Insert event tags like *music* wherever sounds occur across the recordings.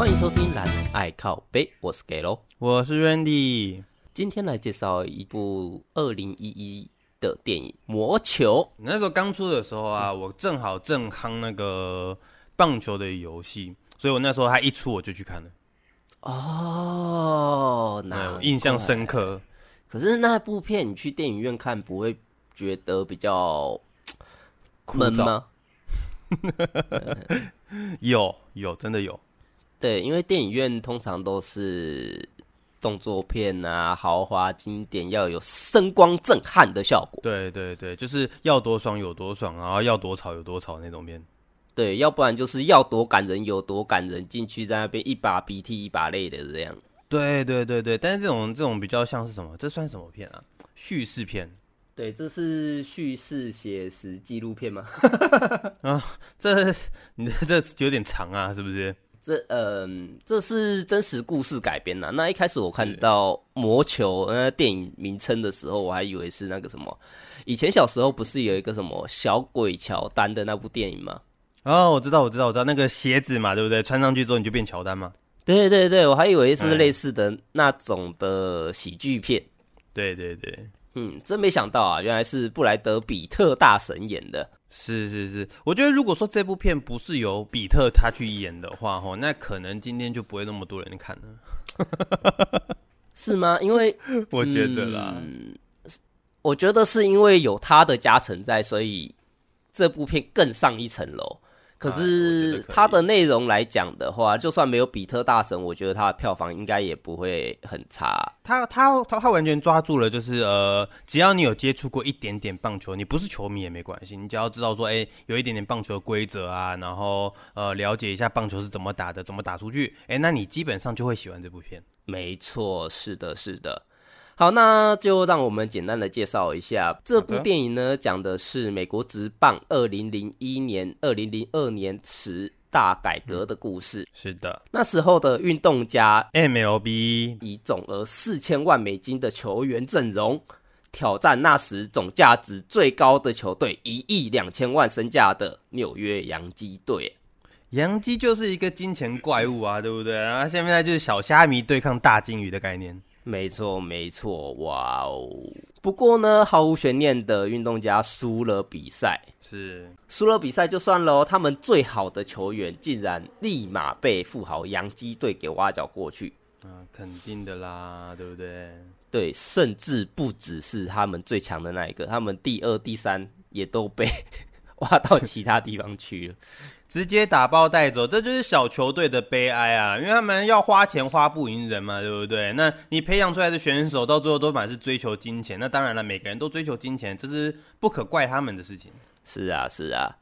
欢迎收听《懒爱靠背》，我是 Gelo，我是 Randy。今天来介绍一部二零一一的电影《魔球》。那时候刚出的时候啊，我正好正夯那个棒球的游戏，所以我那时候它一出我就去看了。哦，那印象深刻。可是那部片你去电影院看不会觉得比较闷吗？*laughs* 有有真的有。对，因为电影院通常都是动作片啊，豪华经典，要有声光震撼的效果。对对对，就是要多爽有多爽，然后要多吵有多吵那种片。对，要不然就是要多感人有多感人，进去在那边一把鼻涕一把泪的这样。对对对对，但是这种这种比较像是什么？这算什么片啊？叙事片。对，这是叙事写实纪录片吗？*laughs* 啊，这你的这有点长啊，是不是？这嗯，这是真实故事改编的。那一开始我看到《魔球》那电影名称的时候，我还以为是那个什么，以前小时候不是有一个什么小鬼乔丹的那部电影吗？哦，我知道，我知道，我知道那个鞋子嘛，对不对？穿上去之后你就变乔丹吗？对对对，我还以为是类似的那种的喜剧片。对对对，嗯，真没想到啊，原来是布莱德比特大神演的。是是是，我觉得如果说这部片不是由比特他去演的话，吼，那可能今天就不会那么多人看了，是吗？因为 *laughs* 我觉得啦、嗯，我觉得是因为有他的加成在，所以这部片更上一层楼。可是它的内容来讲的话，就算没有比特大神，我觉得它的票房应该也不会很差。他他他他完全抓住了，就是呃，只要你有接触过一点点棒球，你不是球迷也没关系，你只要知道说，哎，有一点点棒球的规则啊，然后呃，了解一下棒球是怎么打的，怎么打出去，哎，那你基本上就会喜欢这部片。没错，是的，是的。好，那就让我们简单的介绍一下这部电影呢，讲的是美国职棒二零零一年、二零零二年时大改革的故事。是的，那时候的运动家 MLB 以总额四千万美金的球员阵容，挑战那时总价值最高的球队一亿两千万身价的纽约洋基队。洋基就是一个金钱怪物啊，对不对？然后现在就是小虾米对抗大金鱼的概念。没错，没错，哇哦！不过呢，毫无悬念的运动家输了比赛，是输了比赛就算了，他们最好的球员竟然立马被富豪洋基队给挖角过去。啊，肯定的啦，对不对？对，甚至不只是他们最强的那一个，他们第二、第三也都被挖到其他地方去了。*laughs* 直接打包带走，这就是小球队的悲哀啊！因为他们要花钱花不赢人嘛，对不对？那你培养出来的选手到最后都满是追求金钱，那当然了，每个人都追求金钱，这是不可怪他们的事情。是啊，是啊。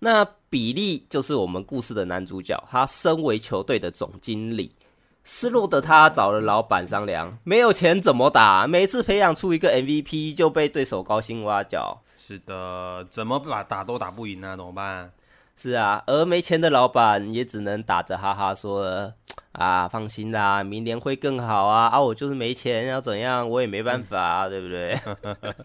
那比利就是我们故事的男主角，他身为球队的总经理，失落的他找了老板商量，没有钱怎么打？每次培养出一个 MVP 就被对手高薪挖角。是的，怎么打打都打不赢啊？怎么办？是啊，而没钱的老板也只能打着哈哈说了：“啊，放心啦，明年会更好啊！啊，我就是没钱，要怎样我也没办法，对不对？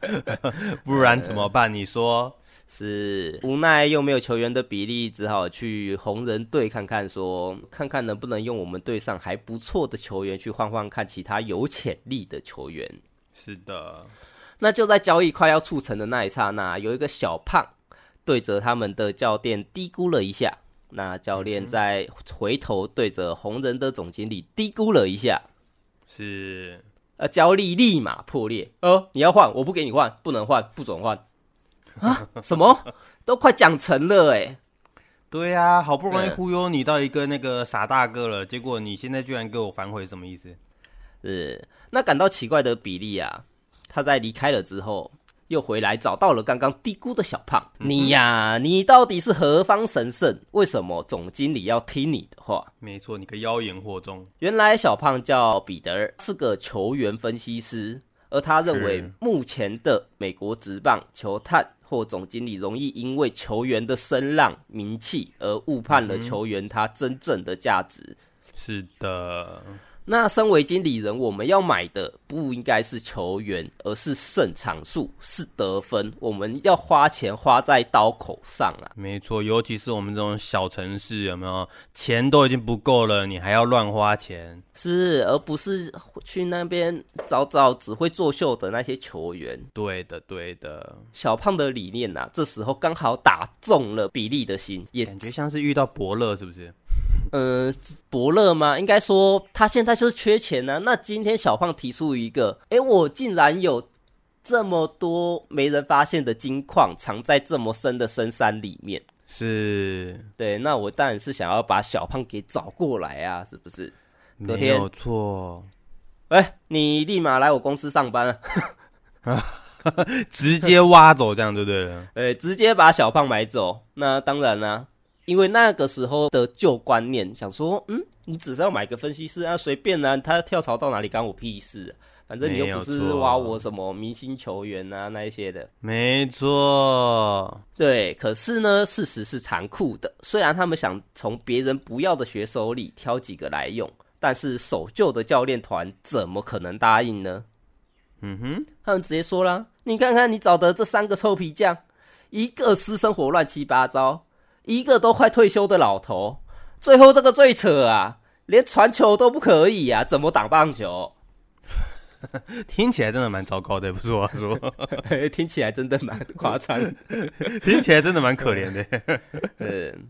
*laughs* 不然怎么办？你说是无奈又没有球员的比例，只好去红人队看看说，说看看能不能用我们队上还不错的球员去换换看其他有潜力的球员。是的，那就在交易快要促成的那一刹那，有一个小胖。对着他们的教练嘀咕了一下，那教练再回头对着红人的总经理嘀咕了一下，是，呃，交易立马破裂。呃，你要换，我不给你换，不能换，不准换啊！*laughs* 什么？都快讲成了哎。对呀，好不容易忽悠你到一个那个傻大个了，结果你现在居然给我反悔，什么意思？是，那感到奇怪的比利啊，他在离开了之后。又回来找到了刚刚低估的小胖，你呀，你到底是何方神圣？为什么总经理要听你的话？没错，你个妖言惑众。原来小胖叫彼得，是个球员分析师，而他认为目前的美国职棒球探或总经理容易因为球员的声浪名气而误判了球员他真正的价值。是的。那身为经理人，我们要买的不应该是球员，而是胜场数，是得分。我们要花钱花在刀口上啊！没错，尤其是我们这种小城市，有没有钱都已经不够了，你还要乱花钱？是，而不是去那边找找只会作秀的那些球员。对的，对的。小胖的理念啊，这时候刚好打中了比利的心，也感觉像是遇到伯乐，是不是？呃，伯乐吗？应该说他现在就是缺钱呢、啊。那今天小胖提出一个，哎，我竟然有这么多没人发现的金矿藏在这么深的深山里面，是对。那我当然是想要把小胖给找过来啊，是不是？没有错。哎，你立马来我公司上班啊！*laughs* 直接挖走这样对不对了？*laughs* 哎，直接把小胖买走。那当然啦、啊。因为那个时候的旧观念，想说，嗯，你只是要买个分析师啊，随便啊，他跳槽到哪里干我屁事，啊，反正你又不是挖我什么明星球员啊那一些的。没错，对。可是呢，事实是残酷的。虽然他们想从别人不要的选手里挑几个来用，但是守旧的教练团怎么可能答应呢？嗯哼，他们直接说啦，你看看你找的这三个臭皮匠，一个私生活乱七八糟。一个都快退休的老头，最后这个最扯啊，连传球都不可以啊，怎么打棒球？*laughs* 听起来真的蛮糟糕的，不是我说，*laughs* 听起来真的蛮夸张，*laughs* 听起来真的蛮可怜的。嗯，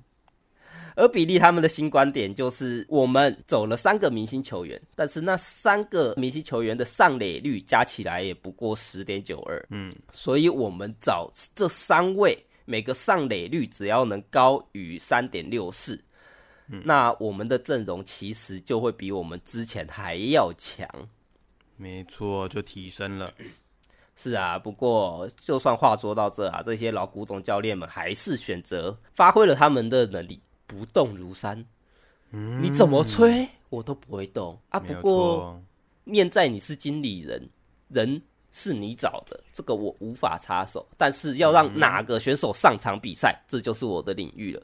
而比利他们的新观点就是，我们走了三个明星球员，但是那三个明星球员的上垒率加起来也不过十点九二，嗯，所以我们找这三位。每个上垒率只要能高于三点六四，那我们的阵容其实就会比我们之前还要强。没错，就提升了。*clears throat* 是啊，不过就算话说到这啊，这些老古董教练们还是选择发挥了他们的能力，不动如山。嗯，你怎么吹我都不会动啊。不过念在你是经理人，人。是你找的，这个我无法插手。但是要让哪个选手上场比赛，嗯、这就是我的领域了。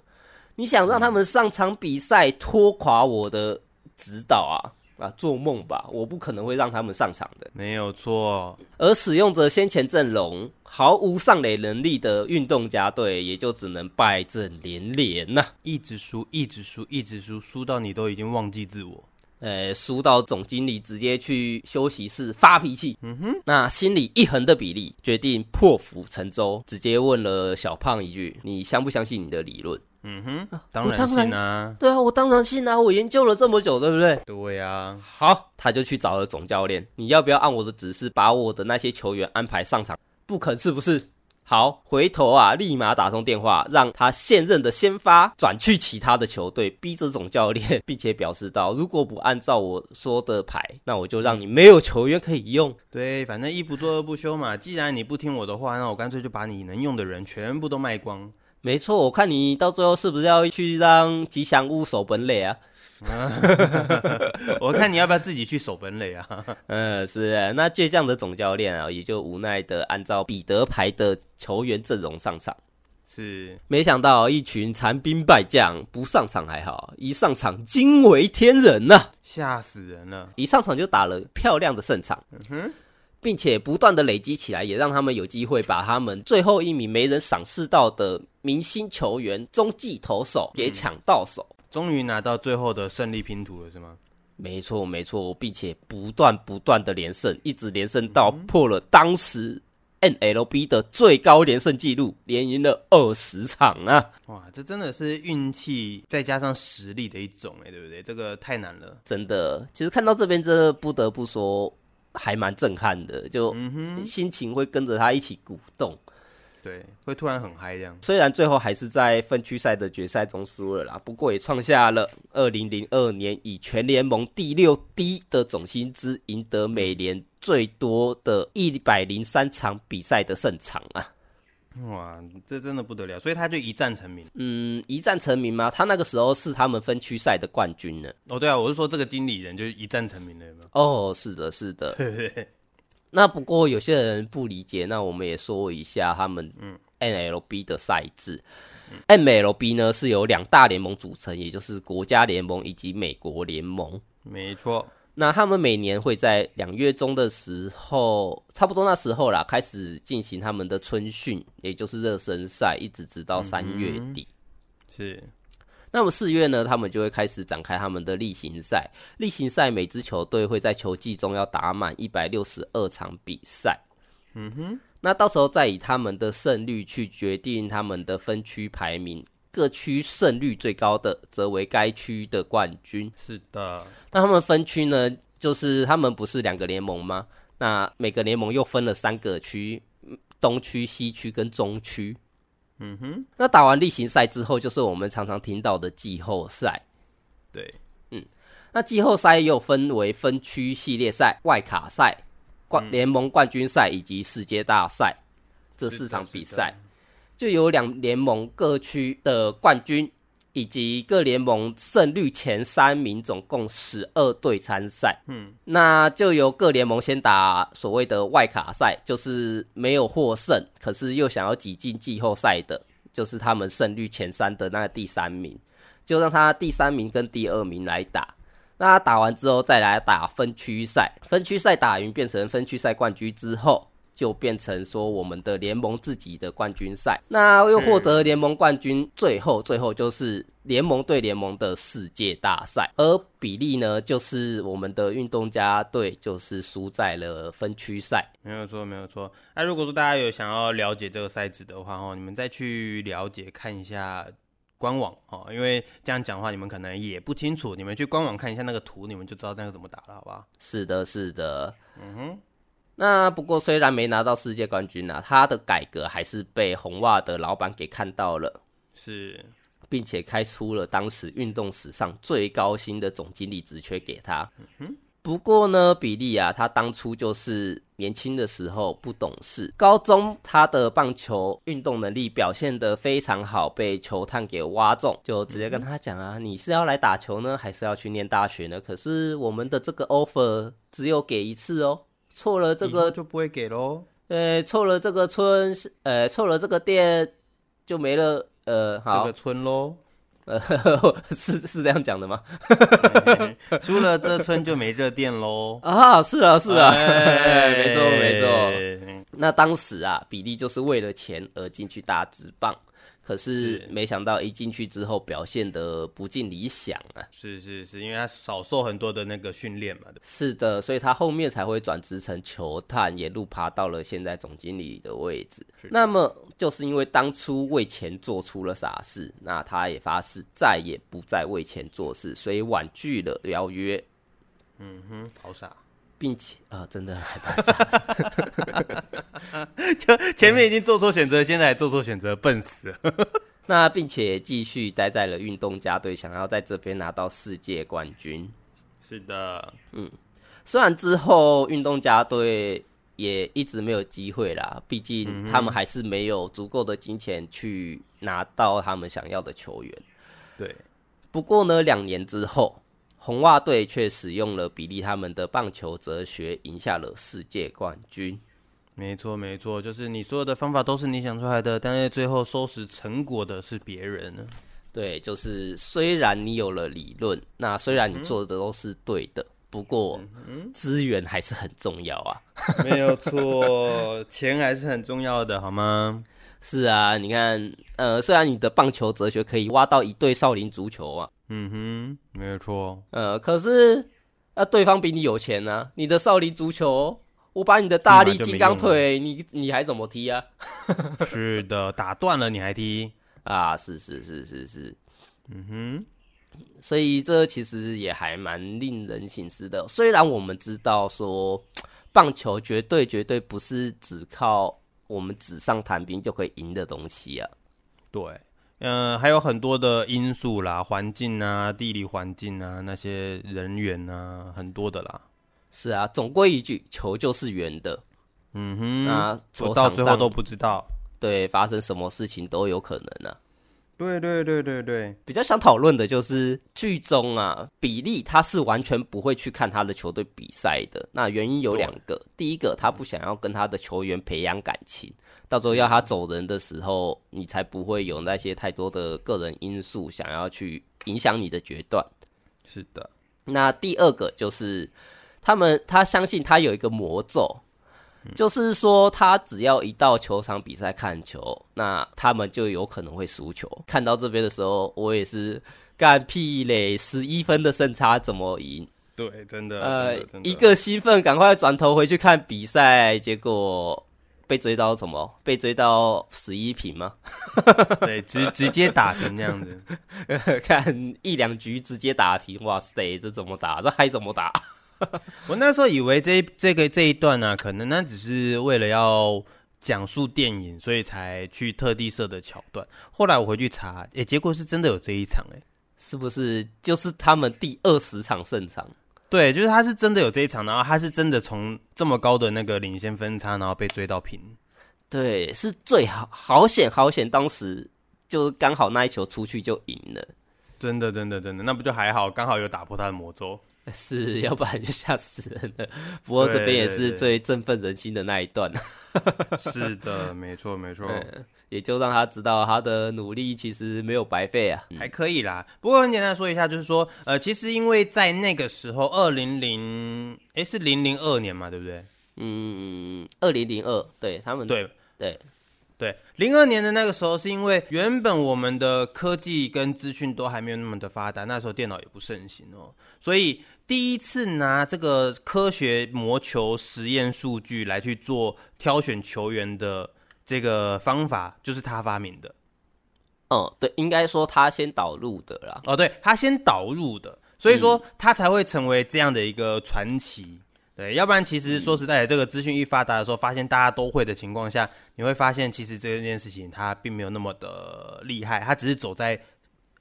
你想让他们上场比赛，拖垮我的指导啊啊，做梦吧！我不可能会让他们上场的，没有错。而使用着先前阵容毫无上垒能力的运动家队，也就只能败阵连连呐、啊，一直输，一直输，一直输，输到你都已经忘记自我。呃，输到总经理直接去休息室发脾气。嗯哼，那心里一横的比利决定破釜沉舟，直接问了小胖一句：“你相不相信你的理论？”嗯哼，当然信啊。对啊，我当然信啊，我研究了这么久，对不对？对啊。好，他就去找了总教练：“你要不要按我的指示，把我的那些球员安排上场？”不肯，是不是？好，回头啊，立马打通电话，让他现任的先发转去其他的球队，逼着总教练，并且表示到，如果不按照我说的排，那我就让你没有球员可以用。对，反正一不做二不休嘛。既然你不听我的话，那我干脆就把你能用的人全部都卖光。没错，我看你到最后是不是要去让吉祥物守本垒啊？*laughs* 我看你要不要自己去守本垒啊？*laughs* 嗯，是啊。那倔强的总教练啊，也就无奈的按照彼得牌的球员阵容上场。是，没想到一群残兵败将不上场还好，一上场惊为天人呐、啊，吓死人了！一上场就打了漂亮的胜场，嗯哼，并且不断的累积起来，也让他们有机会把他们最后一名没人赏识到的明星球员中继投手给抢到手。嗯终于拿到最后的胜利拼图了，是吗？没错，没错，并且不断不断的连胜，一直连胜到破了当时 NLB 的最高连胜纪录，连赢了二十场啊！哇，这真的是运气再加上实力的一种哎，对不对？这个太难了，真的。其实看到这边，真的不得不说，还蛮震撼的，就心情会跟着他一起鼓动。对，会突然很嗨这样。虽然最后还是在分区赛的决赛中输了啦，不过也创下了二零零二年以全联盟第六低的总薪资，赢得美联最多的一百零三场比赛的胜场啊！哇，这真的不得了，所以他就一战成名。嗯，一战成名吗？他那个时候是他们分区赛的冠军呢。哦，对啊，我是说这个经理人就是一战成名了有没有？哦，是的，是的。那不过有些人不理解，那我们也说一下他们 NLB 的赛制。嗯、MLB 呢是由两大联盟组成，也就是国家联盟以及美国联盟。没错。那他们每年会在两月中的时候，差不多那时候啦，开始进行他们的春训，也就是热身赛，一直直到三月底。嗯、是。那么四月呢，他们就会开始展开他们的例行赛。例行赛每支球队会在球季中要打满一百六十二场比赛。嗯哼。那到时候再以他们的胜率去决定他们的分区排名。各区胜率最高的，则为该区的冠军。是的。那他们分区呢？就是他们不是两个联盟吗？那每个联盟又分了三个区：东区、西区跟中区。嗯哼。那打完例行赛之后，就是我们常常听到的季后赛。对，嗯。那季后赛又分为分区系列赛、外卡赛、冠联盟冠军赛以及世界大赛这四场比赛。就有两联盟各区的冠军，以及各联盟胜率前三名，总共十二队参赛。嗯，那就由各联盟先打所谓的外卡赛，就是没有获胜，可是又想要挤进季后赛的，就是他们胜率前三的那个第三名，就让他第三名跟第二名来打。那他打完之后再来打分区赛，分区赛打赢变成分区赛冠军之后。就变成说我们的联盟自己的冠军赛，那又获得联盟冠军，最后最后就是联盟对联盟的世界大赛。而比利呢，就是我们的运动家队，就是输在了分区赛。没有错，没有错。那如果说大家有想要了解这个赛制的话，哦，你们再去了解看一下官网哦，因为这样讲的话，你们可能也不清楚。你们去官网看一下那个图，你们就知道那个怎么打了，好不好？是的，是的。嗯哼。那不过虽然没拿到世界冠军啊，他的改革还是被红袜的老板给看到了，是，并且开出了当时运动史上最高薪的总经理职缺给他。嗯哼。不过呢，比利啊，他当初就是年轻的时候不懂事，高中他的棒球运动能力表现得非常好，被球探给挖中，就直接跟他讲啊，你是要来打球呢，还是要去念大学呢？可是我们的这个 offer 只有给一次哦。错了，这个就不会给喽。呃，错了，这个村是呃，错了，这个店就没了。呃，好，这个村喽。*laughs* 呃，是是这样讲的吗？输了这村就没这店喽。*laughs* 啊，是啊，是啊，哎、没错没错。那当时啊，比利就是为了钱而进去打职棒。可是没想到一进去之后表现的不尽理想啊！是是是，因为他少受很多的那个训练嘛。是的，所以他后面才会转职成球探，一路爬到了现在总经理的位置。那么就是因为当初为钱做出了傻事，那他也发誓再也不再为钱做事，所以婉拒了邀约。嗯哼，好傻。并且啊、呃，真的很傻，*laughs* *laughs* 就前面已经做错选择，现在还做错选择，笨死了。*laughs* 那并且继续待在了运动家队，想要在这边拿到世界冠军。是的，嗯，虽然之后运动家队也一直没有机会啦，毕竟他们还是没有足够的金钱去拿到他们想要的球员。对，不过呢，两年之后。红袜队却使用了比利他们的棒球哲学，赢下了世界冠军。没错，没错，就是你所有的方法都是你想出来的，但是最后收拾成果的是别人呢。对，就是虽然你有了理论，那虽然你做的都是对的，嗯、不过资源还是很重要啊。*laughs* 没有错，钱还是很重要的，好吗？是啊，你看，呃，虽然你的棒球哲学可以挖到一对少林足球啊。嗯哼，没有错。呃，可是，那、啊、对方比你有钱呢、啊。你的少林足球，我把你的大力金刚腿，你你还怎么踢啊？*laughs* 是的，打断了你还踢啊？是是是是是。嗯哼，所以这其实也还蛮令人醒思的。虽然我们知道说，棒球绝对绝对不是只靠我们纸上谈兵就可以赢的东西啊。对。嗯、呃，还有很多的因素啦，环境啊，地理环境啊，那些人员啊，很多的啦。是啊，总归一句，球就是圆的。嗯哼，那我到最后都不知道，对，发生什么事情都有可能呢、啊。对对对对对，比较想讨论的就是剧中啊，比利他是完全不会去看他的球队比赛的。那原因有两个，第一个他不想要跟他的球员培养感情。到时候要他走人的时候，你才不会有那些太多的个人因素想要去影响你的决断。是的。那第二个就是他们他相信他有一个魔咒，就是说他只要一到球场比赛看球，那他们就有可能会输球。看到这边的时候，我也是干屁嘞，十一分的胜差怎么赢？对，真的，呃，一个兴奋，赶快转头回去看比赛，结果被追到什么？被追到十一平吗？对，直直接打平这样子，*laughs* 看一两局直接打平，哇塞，这怎么打？这还怎么打？*laughs* 我那时候以为这这个这一段呢、啊，可能那只是为了要讲述电影，所以才去特地设的桥段。后来我回去查，哎，结果是真的有这一场，哎，是不是就是他们第二十场胜场？对，就是他是真的有这一场，然后他是真的从这么高的那个领先分差，然后被追到平。对，是最好好险好险，当时就刚好那一球出去就赢了。真的真的真的，那不就还好，刚好有打破他的魔咒。*laughs* 是，要不然就吓死人了。不过这边也是最振奋人心的那一段。是的，没错没错。*laughs* 也就让他知道他的努力其实没有白费啊，还可以啦。不过很简单说一下，就是说，呃，其实因为在那个时候，二零零，哎，是零零二年嘛，对不对？嗯，二零零二，对他们，对对对，零二年的那个时候，是因为原本我们的科技跟资讯都还没有那么的发达，那时候电脑也不盛行哦，所以第一次拿这个科学魔球实验数据来去做挑选球员的。这个方法就是他发明的，哦，对，应该说他先导入的啦。哦，对，他先导入的，所以说他才会成为这样的一个传奇。对，要不然其实说实在的，这个资讯一发达的时候，发现大家都会的情况下，你会发现其实这件事情它并没有那么的厉害，它只是走在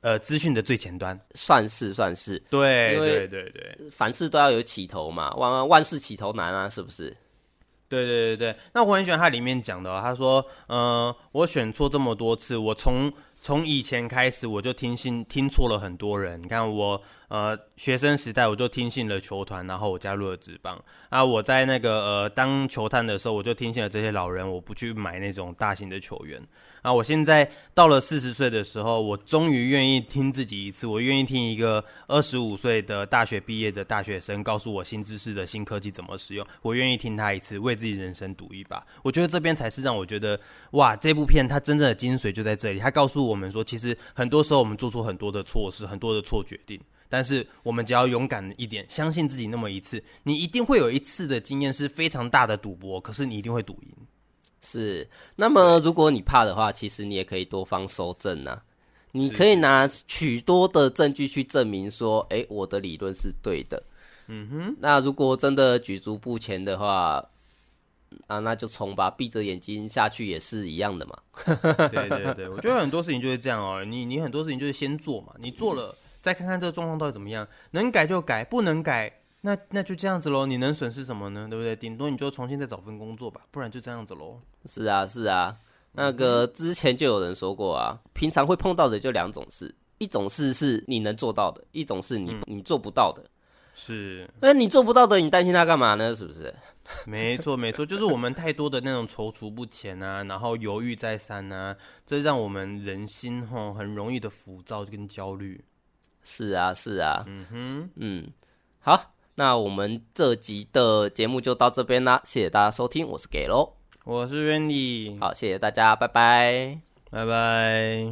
呃资讯的最前端，算是算是。对对对对，凡事都要有起头嘛，万万事起头难啊，是不是？对对对对，那我很喜欢他里面讲的哦，他说，呃，我选错这么多次，我从从以前开始我就听信听错了很多人，你看我。呃，学生时代我就听信了球团，然后我加入了职棒。啊，我在那个呃当球探的时候，我就听信了这些老人，我不去买那种大型的球员。啊，我现在到了四十岁的时候，我终于愿意听自己一次，我愿意听一个二十五岁的大学毕业的大学生告诉我新知识的新科技怎么使用，我愿意听他一次，为自己人生赌一把。我觉得这边才是让我觉得哇，这部片它真正的精髓就在这里。它告诉我们说，其实很多时候我们做出很多的错事，很多的错决定。但是我们只要勇敢一点，相信自己那么一次，你一定会有一次的经验是非常大的赌博，可是你一定会赌赢。是，那么如果你怕的话，其实你也可以多方收证啊，你可以拿许多的证据去证明说，哎，我的理论是对的。嗯哼，那如果真的举足不前的话，啊，那就冲吧，闭着眼睛下去也是一样的嘛。*laughs* 对对对，我觉得很多事情就是这样哦，你你很多事情就是先做嘛，你做了。再看看这个状况到底怎么样，能改就改，不能改，那那就这样子喽。你能损失什么呢？对不对？顶多你就重新再找份工作吧，不然就这样子喽。是啊，是啊，那个之前就有人说过啊，平常会碰到的就两种事，一种事是你能做到的，一种是你、嗯、你做不到的。是，那你做不到的，你担心他干嘛呢？是不是？没错，没错，就是我们太多的那种踌躇不前啊，然后犹豫再三啊，这让我们人心吼很容易的浮躁跟焦虑。是啊，是啊，嗯哼，嗯，好，那我们这集的节目就到这边啦，谢谢大家收听，我是给喽，我是 Randy，好，谢谢大家，拜拜，拜拜。